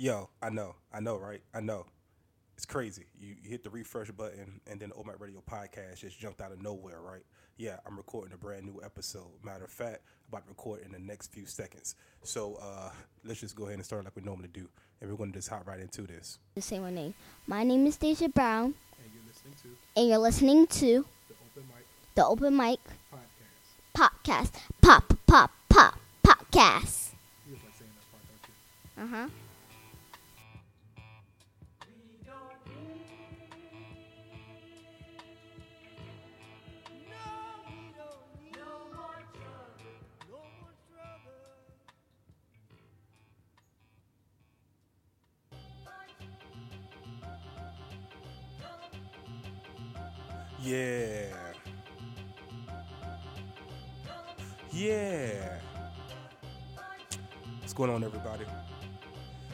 Yo, I know, I know, right? I know. It's crazy. You, you hit the refresh button, and then Old Mic Radio podcast just jumped out of nowhere, right? Yeah, I'm recording a brand new episode. Matter of fact, about to record in the next few seconds. So uh, let's just go ahead and start like we normally do, and we're going to just hop right into this. to say my name. My name is Deja Brown, And you're listening to and you're listening to the Open Mic the Open Mic podcast. Podcast. Pop, pop, pop, podcast. You just like saying that part, don't you? Uh huh. Yeah. Yeah. What's going on, everybody?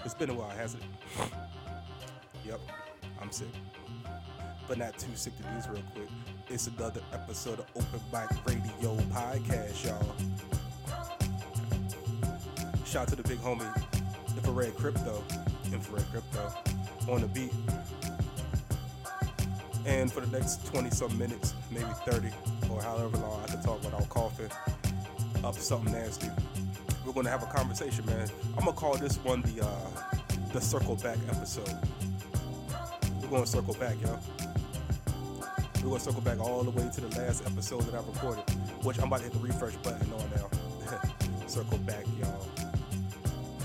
It's been a while, hasn't it? Yep, I'm sick. But not too sick to do this real quick. It's another episode of Open Mic Radio Podcast, y'all. Shout out to the big homie, Infrared Crypto, Infrared Crypto, on the beat. And for the next 20 some minutes, maybe 30, or however long I can talk without coughing up something nasty, we're gonna have a conversation, man. I'm gonna call this one the uh, the circle back episode. We're gonna circle back, y'all. We're gonna circle back all the way to the last episode that I recorded, which I'm about to hit the refresh button on now. circle back, y'all.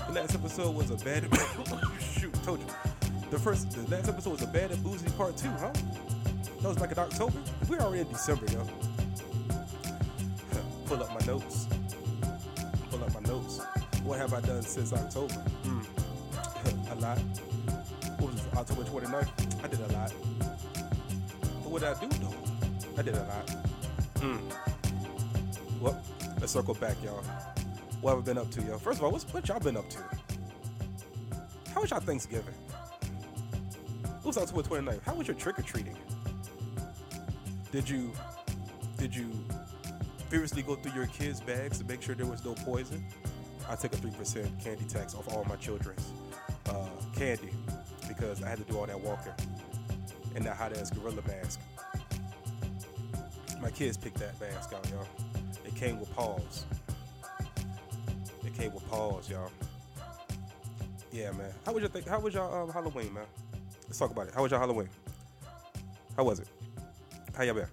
The last episode was a bad. Shoot, told you. The first, the last episode was a bad and boozy part two, huh? That was like in October. We're already in December, yo. Pull up my notes. Pull up my notes. What have I done since October? Hmm. a lot. What was it, October 29th? I did a lot. But what did I do though? I did a lot. Hmm. Well, let's circle back, y'all. What have I been up to, y'all? First of all, what's what y'all been up to? How was y'all Thanksgiving? It was October 29th. How was your trick or treating? Did you did you previously go through your kids' bags to make sure there was no poison? I took a three percent candy tax off all my children's uh, candy because I had to do all that walking in that hot ass gorilla mask. My kids picked that mask out, y'all. It came with paws. It came with paws, y'all. Yeah, man. How was your th- How was your um, Halloween, man? Let's talk about it. How was your Halloween? How was it? How y'all been?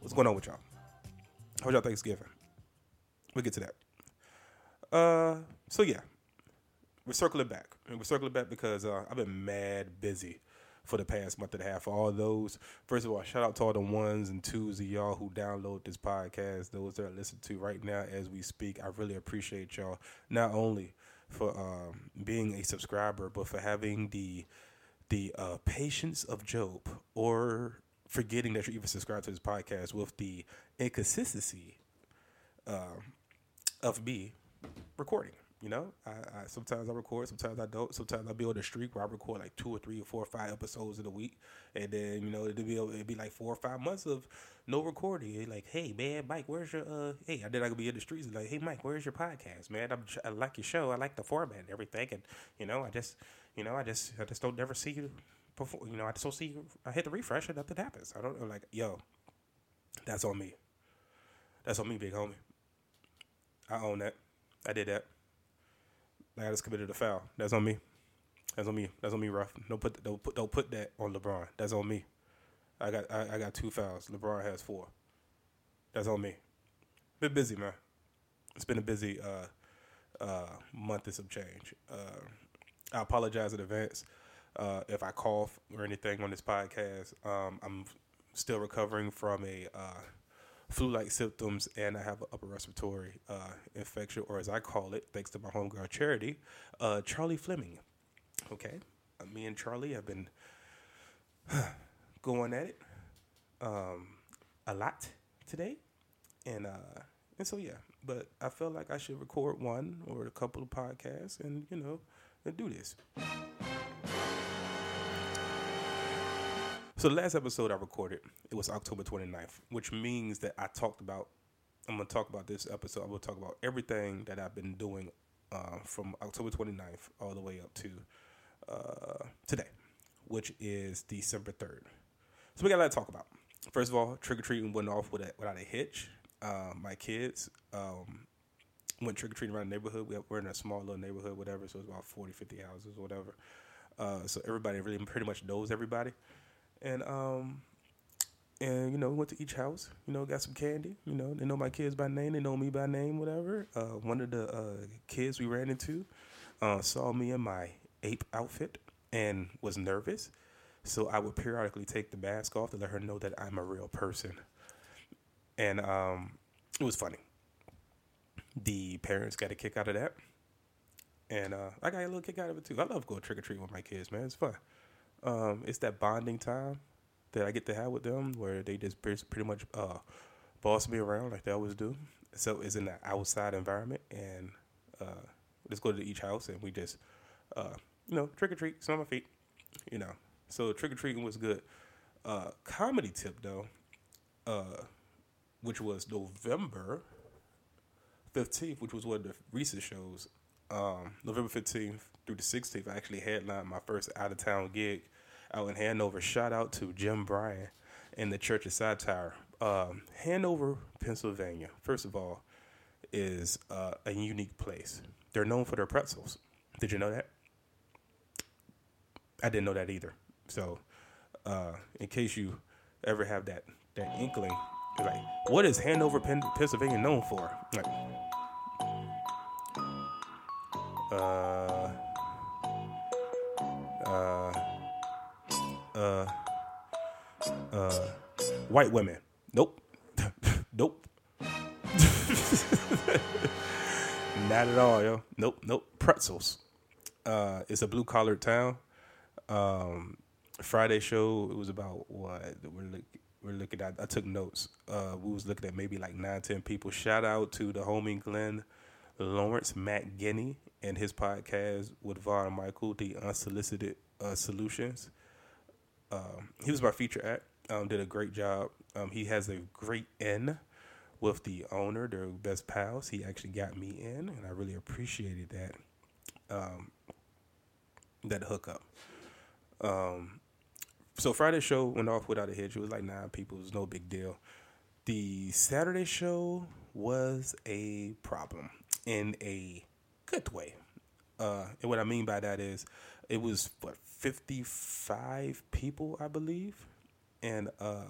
What's going on with y'all? How was y'all Thanksgiving? We'll get to that. Uh, so yeah, we're circling back, and we're circling back because uh, I've been mad busy for the past month and a half. For all those, first of all, shout out to all the ones and twos of y'all who download this podcast. Those that are listening to right now as we speak, I really appreciate y'all. Not only for um, being a subscriber, but for having the the uh, patience of Job, or forgetting that you're even subscribed to this podcast with the inconsistency uh, of me recording. You know, I, I sometimes I record, sometimes I don't. Sometimes I'll be on streak where I record like two or three or four or five episodes in a week, and then you know it'll be it'll be like four or five months of no recording. Like, hey man, Mike, where's your uh? Hey, and then I could be in the streets like, hey Mike, where's your podcast, man? I'm, I like your show, I like the format and everything, and you know, I just, you know, I just, I just don't never see you before. You know, I just don't see you. I hit the refresh and nothing happens. I don't like, yo, that's on me. That's on me, big homie. I own that. I did that. Like I just committed a foul. That's on me. That's on me. That's on me, rough. Don't put don't put don't put that on LeBron. That's on me. I got I, I got two fouls. LeBron has four. That's on me. Been busy, man. It's been a busy uh, uh, month and some change. Uh, I apologize in advance uh, if I cough or anything on this podcast. Um, I'm still recovering from a uh, flu-like symptoms, and I have an upper respiratory uh, infection, or as I call it, thanks to my homegirl Charity, uh, Charlie Fleming. Okay, uh, me and Charlie have been going at it um, a lot today, and uh, and so yeah. But I felt like I should record one or a couple of podcasts, and you know, and do this. So the last episode I recorded, it was October 29th, which means that I talked about I'm gonna talk about this episode. I will talk about everything that I've been doing uh, from October 29th all the way up to uh, today, which is December 3rd. So we got a lot to talk about. First of all, trick or treating went off with a, without a hitch. Uh, my kids um, went trick or treating around the neighborhood. We we're in a small little neighborhood, whatever, so it's about 40, 50 houses or whatever. Uh, so everybody really pretty much knows everybody. And um, and you know went to each house you know got some candy you know they know my kids by name they know me by name whatever. Uh, one of the uh, kids we ran into uh, saw me in my ape outfit and was nervous. So i would periodically take the mask off to let her know that i'm a real person. And um, it was funny. The parents got a kick out of that. And uh, i got a little kick out of it too. I love going trick or treat with my kids man. It's fun um, it's that bonding time that I get to have with them, where they just pretty much uh, boss me around like they always do. So it's in the outside environment, and uh, just go to each house and we just, uh, you know, trick or treat, some on my feet, you know. So trick or treating was good. Uh, comedy tip though, uh, which was November fifteenth, which was one of the recent shows. Um, November fifteenth through the sixteenth, I actually headlined my first out of town gig out in Hanover. Shout out to Jim Bryan and the Church of Satire. Um, Hanover, Pennsylvania, first of all, is uh, a unique place. They're known for their pretzels. Did you know that? I didn't know that either. So, uh, in case you ever have that that inkling, like, what is Hanover, Penn- Pennsylvania known for? Like, uh, uh, uh, uh, white women. Nope. nope. Not at all, yo. Nope, nope. Pretzels. Uh, it's a blue collar town. Um, Friday show. It was about what we're look, we're looking at. I took notes. Uh, we was looking at maybe like nine, ten people. Shout out to the homie Glenn Lawrence Matt Guinea and his podcast with Vaughn Michael, the Unsolicited uh, Solutions. Um, he was my feature act. Um, did a great job. Um, he has a great in with the owner. They're best pals. He actually got me in, and I really appreciated that. Um, that hookup. Um, so Friday show went off without a hitch. It was like nine people. It was no big deal. The Saturday show was a problem in a good way. Uh, and what I mean by that is, it was what 55 people, I believe. And uh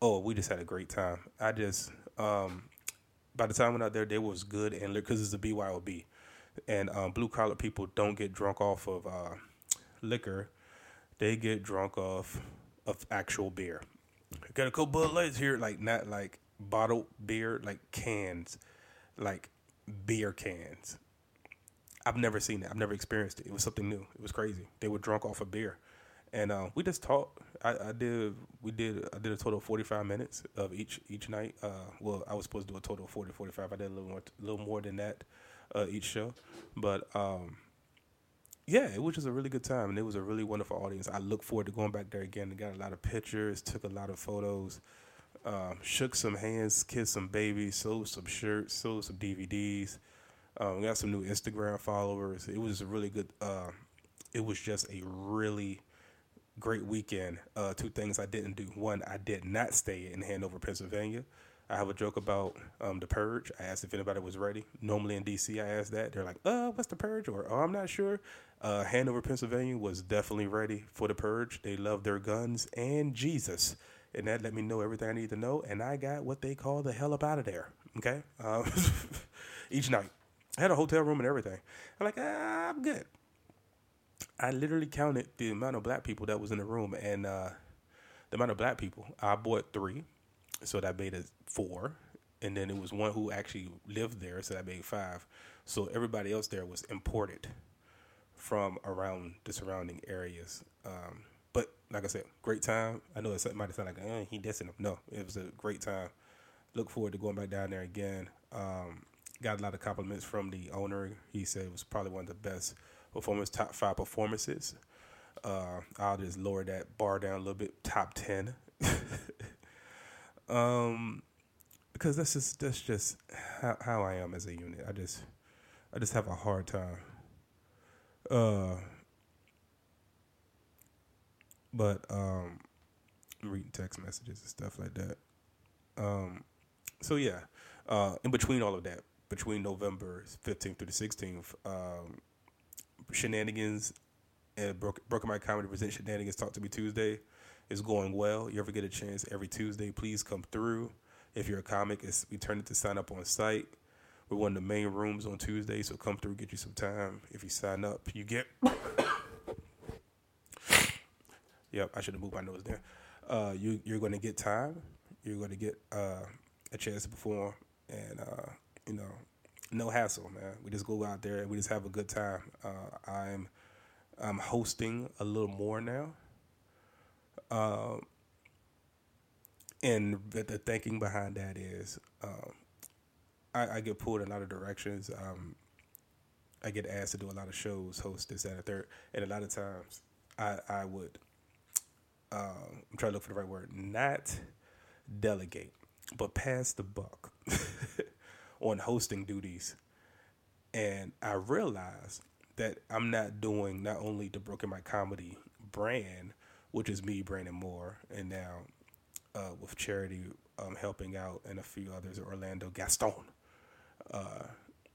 oh, we just had a great time. I just um by the time I went out there, they was good and because it's a BYOB, and um, blue collar people don't get drunk off of uh, liquor; they get drunk off of actual beer. Got a couple Bud Lights here, like not like bottled beer, like cans, like beer cans. I've never seen it. I've never experienced it. It was something new. It was crazy. They were drunk off of beer, and uh, we just talked. I, I, did. We did. I did a total of forty five minutes of each each night. Uh, well, I was supposed to do a total of 40, 45. I did a little more, little more than that uh, each show, but um, yeah, it was just a really good time, and it was a really wonderful audience. I look forward to going back there again. I got a lot of pictures, took a lot of photos, um, shook some hands, kissed some babies, sold some shirts, sold some DVDs. Um, got some new Instagram followers. It was a really good. Uh, it was just a really great weekend. Uh, two things I didn't do. One, I did not stay in Hanover, Pennsylvania. I have a joke about um, the purge. I asked if anybody was ready. Normally in DC, I ask that. They're like, "Uh, what's the purge?" Or, "Oh, I'm not sure." Uh, Hanover, Pennsylvania was definitely ready for the purge. They love their guns and Jesus, and that let me know everything I need to know. And I got what they call the hell up out of there. Okay, um, each night. I had a hotel room and everything. I'm like, ah, I'm good. I literally counted the amount of black people that was in the room, and uh, the amount of black people. I bought three, so that made it four, and then it was one who actually lived there, so that made five. So everybody else there was imported from around the surrounding areas. Um, but like I said, great time. I know it might sound like eh, he dissing them. No, it was a great time. Look forward to going back down there again. Um, got a lot of compliments from the owner. He said it was probably one of the best performance, top five performances. Uh, I'll just lower that bar down a little bit, top ten. um, because that's just that's just how, how I am as a unit. I just I just have a hard time. Uh, but um, reading text messages and stuff like that. Um, so yeah, uh, in between all of that, between November fifteenth through the sixteenth, um, shenanigans and Broken, Broken My Comedy present shenanigans. Talk to me Tuesday is going well. You ever get a chance every Tuesday? Please come through. If you're a comic, it's, we turn it to sign up on site. We're one of the main rooms on Tuesday, so come through, get you some time. If you sign up, you get. yep, I should have moved my nose there. Uh, you you're going to get time. You're going to get uh, a chance to perform, and uh, you know, no hassle, man. We just go out there and we just have a good time. Uh, I'm I'm hosting a little more now. Um, and the, the, thinking behind that is um, I, I, get pulled in a lot of directions. Um, I get asked to do a lot of shows, host this, and a third, and a lot of times I, I would, um, I'm trying to look for the right word, not delegate, but pass the buck on hosting duties. And I realized that I'm not doing not only the Broken My Comedy brand, which is me, Brandon Moore, and now uh, with charity um, helping out and a few others, Orlando Gaston, uh,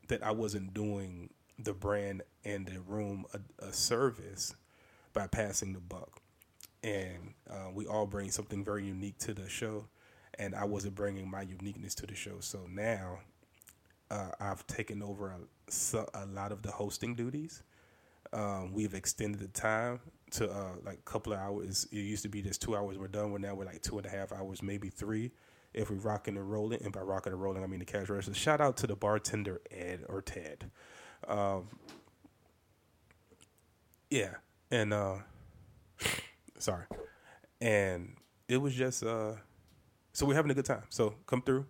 that I wasn't doing the brand and the room a, a service by passing the buck. And uh, we all bring something very unique to the show, and I wasn't bringing my uniqueness to the show. So now uh, I've taken over a, a, lot of the hosting duties. Um, we've extended the time to uh, like a couple of hours. It used to be just two hours. We're done. We're now we're like two and a half hours, maybe three, if we're rocking and rolling. And by rocking and rolling, I mean the cash register. Shout out to the bartender Ed or Ted. Um, yeah, and uh, sorry, and it was just uh, so we're having a good time. So come through.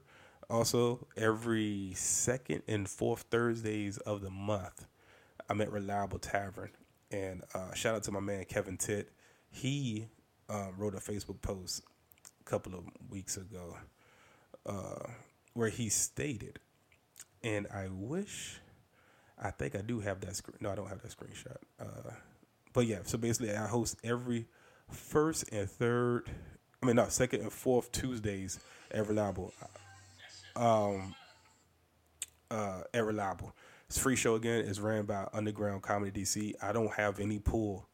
Also, every second and fourth Thursdays of the month, I'm at Reliable Tavern. And uh, shout out to my man Kevin Titt. He um, wrote a Facebook post a couple of weeks ago uh, where he stated, and I wish, I think I do have that screen. No, I don't have that screenshot. Uh, but yeah, so basically, I host every first and third, I mean, not second and fourth Tuesdays at Reliable um, uh, at Reliable. It's free show again. It's ran by Underground Comedy DC. I don't have any pull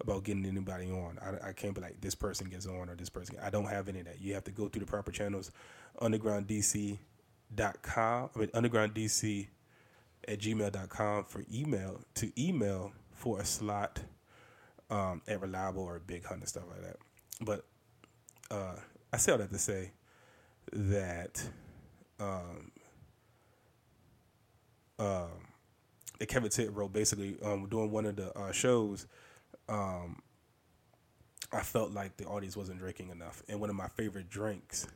about getting anybody on. I, I can't be like this person gets on or this person. I don't have any of that. You have to go through the proper channels. UndergroundDC.com. I mean UndergroundDC at gmail.com for email to email for a slot um, at Reliable or Big Hunt and stuff like that. But uh, I say all that to say that um, uh, that Kevin Titt wrote basically um, doing one of the uh, shows. Um, I felt like the audience wasn't drinking enough, and one of my favorite drinks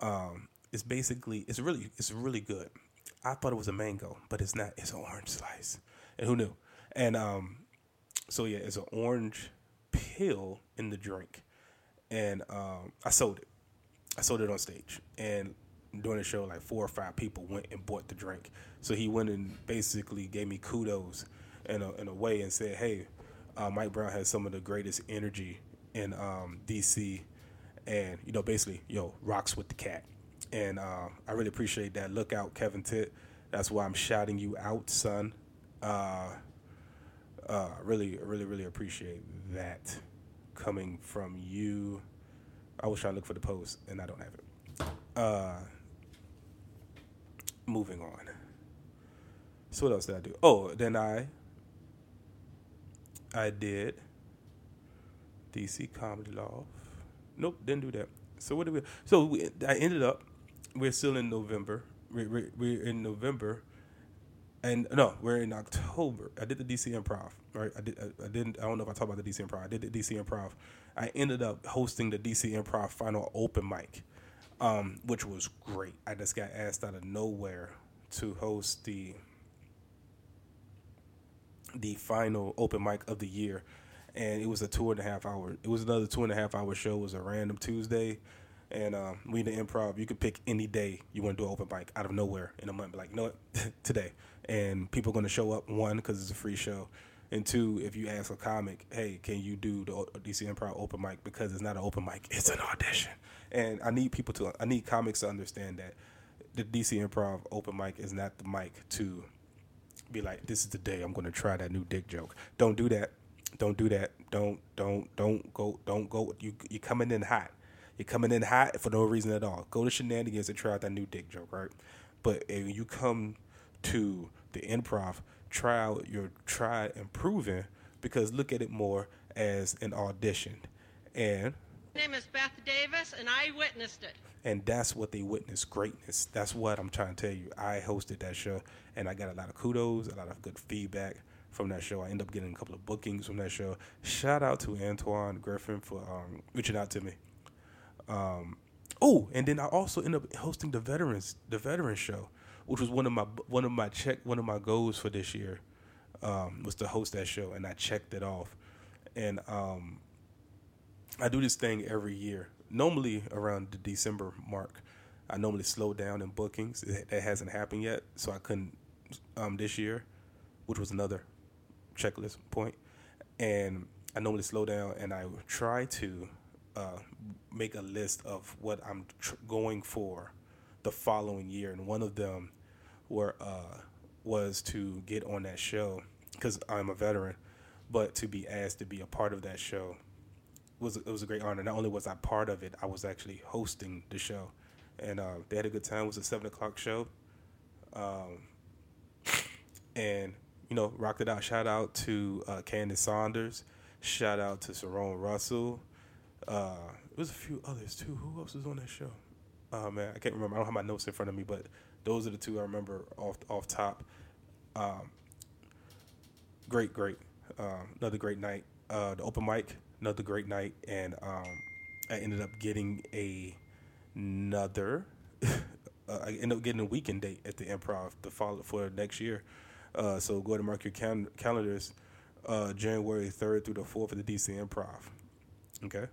um, is basically it's really it's really good. I thought it was a mango, but it's not. It's an orange slice, and who knew? And um, so yeah, it's an orange pill in the drink, and um, I sold it. I sold it on stage, and during the show, like four or five people went and bought the drink. So he went and basically gave me kudos in a, in a way and said, hey, uh, Mike Brown has some of the greatest energy in um, DC and, you know, basically, yo, rocks with the cat. And uh, I really appreciate that. Look out, Kevin Titt. That's why I'm shouting you out, son. Uh, uh, really, really, really appreciate that coming from you. I was trying to look for the post and I don't have it. Uh, moving on. So what else did I do? Oh, then I I did DC Comedy Loft. Nope, didn't do that. So what did we? So we, I ended up. We're still in November. We're, we're, we're in November, and no, we're in October. I did the DC Improv. Right, I did. I, I didn't. I don't know if I talked about the DC Improv. I did the DC Improv. I ended up hosting the DC Improv final open mic um, which was great. I just got asked out of nowhere to host the the final open mic of the year, and it was a two and a half hour. It was another two and a half hour show. It was a random Tuesday, And um, we the improv, you could pick any day you want to do an open mic out of nowhere in a month. Be like, you know what, today. And people are going to show up, one, because it's a free show. And two, if you ask a comic, hey, can you do the DC Improv open mic? Because it's not an open mic, it's an audition. And I need people to, I need comics to understand that the DC Improv open mic is not the mic to be like, this is the day I'm going to try that new dick joke. Don't do that. Don't do that. Don't don't don't go. Don't go. You you coming in hot. You're coming in hot for no reason at all. Go to shenanigans and try out that new dick joke, right? But if you come to the improv, try out your tried and proven because look at it more as an audition, and My name is Beth Davis, and I witnessed it. and that's what they witness greatness. That's what I'm trying to tell you. I hosted that show, and I got a lot of kudos, a lot of good feedback from that show. I ended up getting a couple of bookings from that show. Shout out to Antoine Griffin for um, reaching out to me. Um, oh, and then I also ended up hosting the veterans the veterans show, which was one of my one of my check one of my goals for this year um, was to host that show, and I checked it off. And um, I do this thing every year. Normally around the December mark, I normally slow down in bookings. It, that hasn't happened yet, so I couldn't um, this year, which was another checklist point. And I normally slow down and I try to uh, make a list of what I'm tr- going for the following year. And one of them were uh, was to get on that show because I'm a veteran, but to be asked to be a part of that show was it was a great honor. Not only was I part of it, I was actually hosting the show, and uh, they had a good time. It was a seven o'clock show, um, and you know rocked it out. Shout out to uh, Candace Saunders. Shout out to Sarone Russell. Uh, there was a few others too. Who else was on that show? Oh man, I can't remember. I don't have my notes in front of me, but those are the two I remember off off top. Um, great, great. Um, another great night. Uh, the open mic, another great night, and um, I ended up getting a another. uh, I ended up getting a weekend date at the Improv the follow for next year. Uh, so go ahead and mark your cal- calendars. Uh, January third through the fourth of the DC Improv. Okay.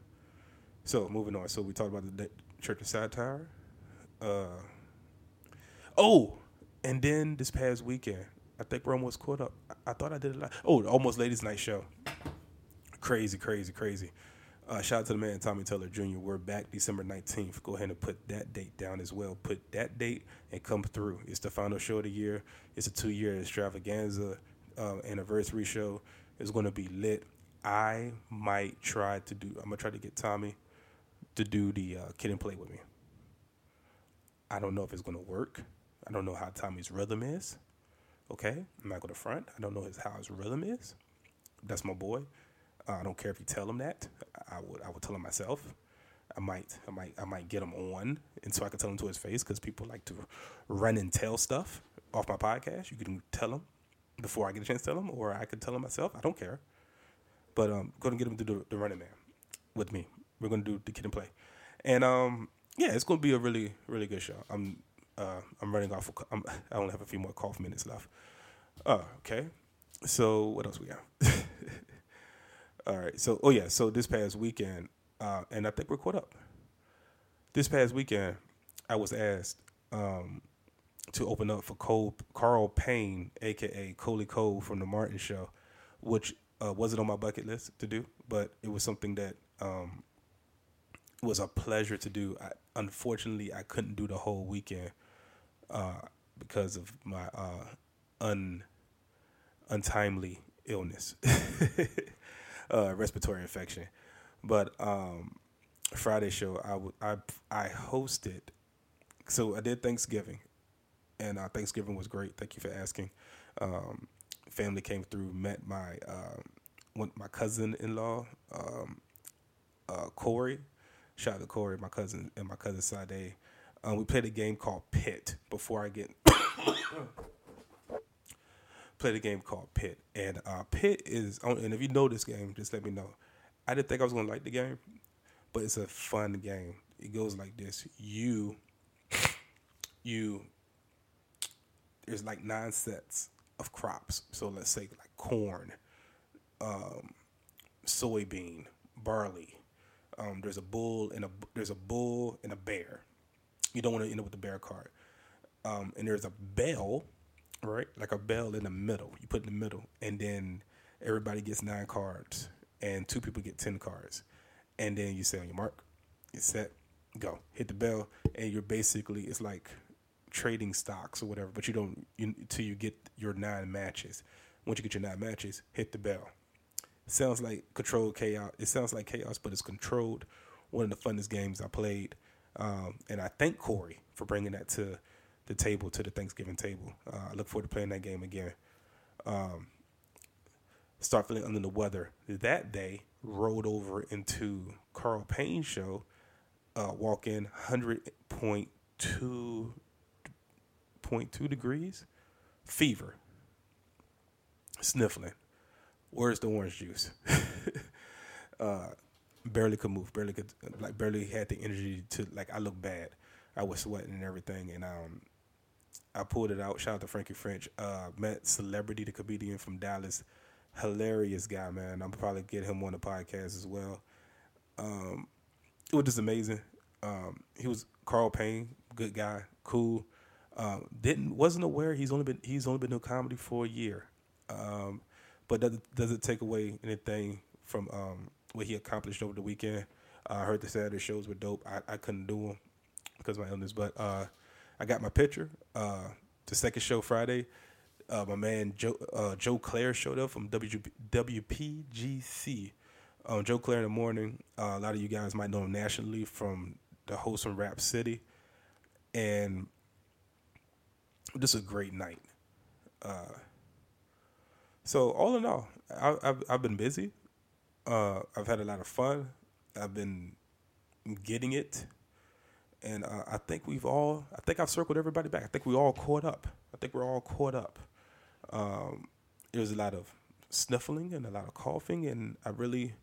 So moving on. So we talked about the Church of Satire. Uh, oh, and then this past weekend, I think we're almost caught up. I, I thought I did a lot. Oh, Almost Ladies Night show. Crazy, crazy, crazy. Uh, shout out to the man Tommy Taylor Jr. We're back December 19th. Go ahead and put that date down as well. Put that date and come through. It's the final show of the year. It's a two year extravaganza uh, anniversary show. It's going to be lit. I might try to do, I'm going to try to get Tommy to do the uh, kid and play with me. I don't know if it's going to work. I don't know how Tommy's rhythm is. Okay, I'm not going to front. I don't know his how his rhythm is. That's my boy. Uh, I don't care if you tell him that. I would I would tell him myself. I might I might I might get him on, and so I can tell him to his face because people like to run and tell stuff off my podcast. You can tell him before I get a chance to tell him, or I could tell him myself. I don't care. But um, to get him to do the, the running man with me. We're to do the kid and play, and um, yeah, it's to be a really really good show. I'm uh, I'm running off. Of, I'm, I only have a few more cough minutes left. Uh, okay. So what else we got? All right. So oh yeah. So this past weekend, uh, and I think we're caught up. This past weekend, I was asked um, to open up for Cole, Carl Payne, aka Coley Cole from the Martin Show, which uh, wasn't on my bucket list to do, but it was something that um, was a pleasure to do. I, unfortunately, I couldn't do the whole weekend uh, because of my uh, un untimely illness, uh, respiratory infection. But um, Friday show, I I I hosted. So I did Thanksgiving, and uh, Thanksgiving was great. Thank you for asking. Um, family came through, met my uh, one, my cousin in law, um, uh, Corey. Shout out to Corey, my cousin, and my cousin Sade. Um, we played a game called Pit. Before I get played a game called Pit, and uh, Pit is. And if you know this game, just let me know. I didn't think I was gonna like the game, but it's a fun game. It goes like this: you, you. There's like nine sets of crops. So let's say like corn, um, soybean, barley, Um, there's a bull and a there's a bull and a bear. You don't want to end up with the bear card. Um, and there's a bell, right? Like a bell in the middle. You put in the middle, and then everybody gets nine cards, and two people get ten cards. And then you say on your mark, you set, go, hit the bell, and you're basically it's like trading stocks or whatever, but you don't you, until you get your nine matches. Once you get your nine matches, hit the bell. Sounds like controlled chaos. It sounds like chaos, but it's controlled. One of the funnest games I played, um, and I thank Corey for bringing that to the table, to the Thanksgiving table. Uh, I look forward to playing that game again. Um, start feeling under the weather. That day rolled over into Carl Payne's show. Uh, walk in hundred point two degrees, fever, sniffling. Where's the orange juice? uh, barely could move, barely could, like, barely had the energy to, like, I look bad. I was sweating and everything, and um, I pulled it out. Shout out to Frankie French. Uh, met Celebrity, the comedian from Dallas. Hilarious guy, man. I'm probably get him on the podcast as well. Um, it was just amazing. Um, he was Carl Payne, good guy, cool. Um, didn't wasn't aware he's only been he's only been doing comedy for a year, um, but doesn't doesn't take away anything from um, what he accomplished over the weekend. Uh, I heard the Saturday shows were dope. I, I couldn't do them because of my illness, but uh, I got my picture. Uh, the second show Friday, uh, my man Joe uh, Joe Clair showed up from w, WPGC. Um, Joe Clair in the morning. Uh, a lot of you guys might know him nationally from the host from Rap City, and just a great night. So all in all, I, have I've been busy. Uh, I've had a lot of fun. I've been getting it, and uh, I think we've all. I think I've circled everybody back. I think we all caught up. I think we're all caught up. Um, there's a lot of sniffling and a lot of coughing, and I really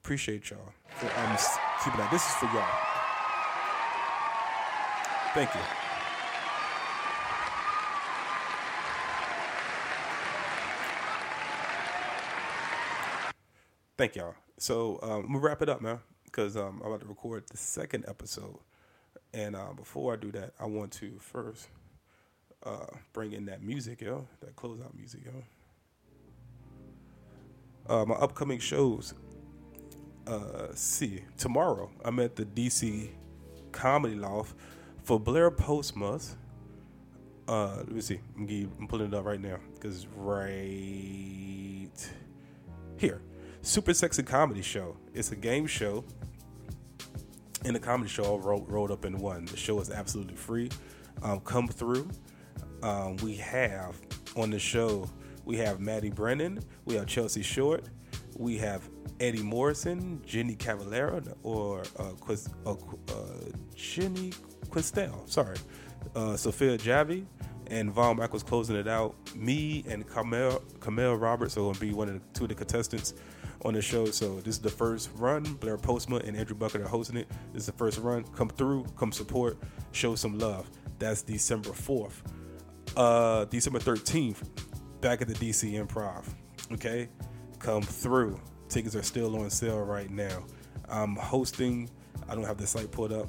appreciate y'all for um, keeping that. This is for y'all. Thank you. Thank y'all. So um, I'm gonna wrap it up, man, because um, I'm about to record the second episode. And uh, before I do that, I want to first uh, bring in that music, yo, that closeout music, yo. Uh, my upcoming shows. Uh, see, tomorrow I'm at the DC Comedy Loft for Blair Postmas. Uh, let me see. I'm, I'm pulling it up right now because right. Super Sexy Comedy Show. It's a game show and a comedy show all rolled, rolled up in one. The show is absolutely free. Um, come through. Um, we have on the show, we have Maddie Brennan, we have Chelsea Short, we have Eddie Morrison, Jenny Cavallera, or uh, Quist, uh, uh, Jenny Quistel, sorry, uh, Sophia Javi, and Von Michaels closing it out. Me and Kamel, Kamel Roberts are going to be one of the two of the contestants on the show. So this is the first run. Blair Postma and Andrew Bucket are hosting it. This is the first run. Come through, come support, show some love. That's December 4th. Uh, December 13th, back at the DC Improv. Okay? Come through. Tickets are still on sale right now. I'm hosting, I don't have the site pulled up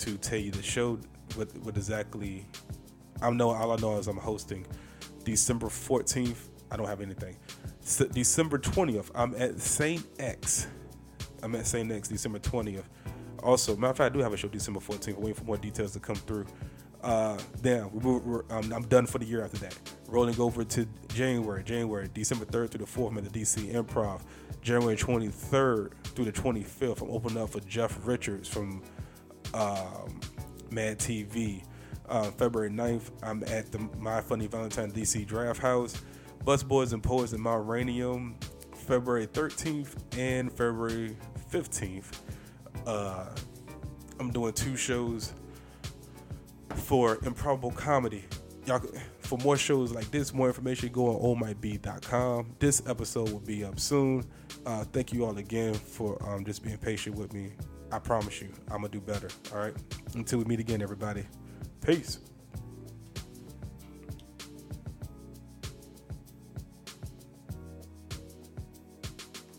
to tell you the show, what, what exactly. I know all I know is I'm hosting December 14th. I don't have anything. December 20th, I'm at St. X. I'm at St. X, December 20th. Also, matter of fact, I do have a show December 14th. waiting for more details to come through. Uh, damn, we're, we're, um, I'm done for the year after that. Rolling over to January, January, December 3rd through the 4th, I'm at the DC Improv. January 23rd through the 25th, I'm opening up for Jeff Richards from um, Mad TV. Uh, February 9th, I'm at the My Funny Valentine DC Draft House. Busboys and Poets in Mount February 13th and February 15th. Uh, I'm doing two shows for Improbable Comedy. Y'all, for more shows like this, more information, go on ohmybeat.com. This episode will be up soon. Uh, thank you all again for um, just being patient with me. I promise you, I'm gonna do better. All right. Until we meet again, everybody. Peace.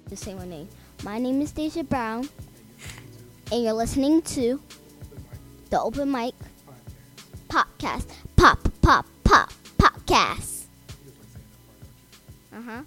The same one name. My name is Deja Brown. and you're listening to the Open Mic Podcast. Pop, pop, pop, podcast. Uh huh.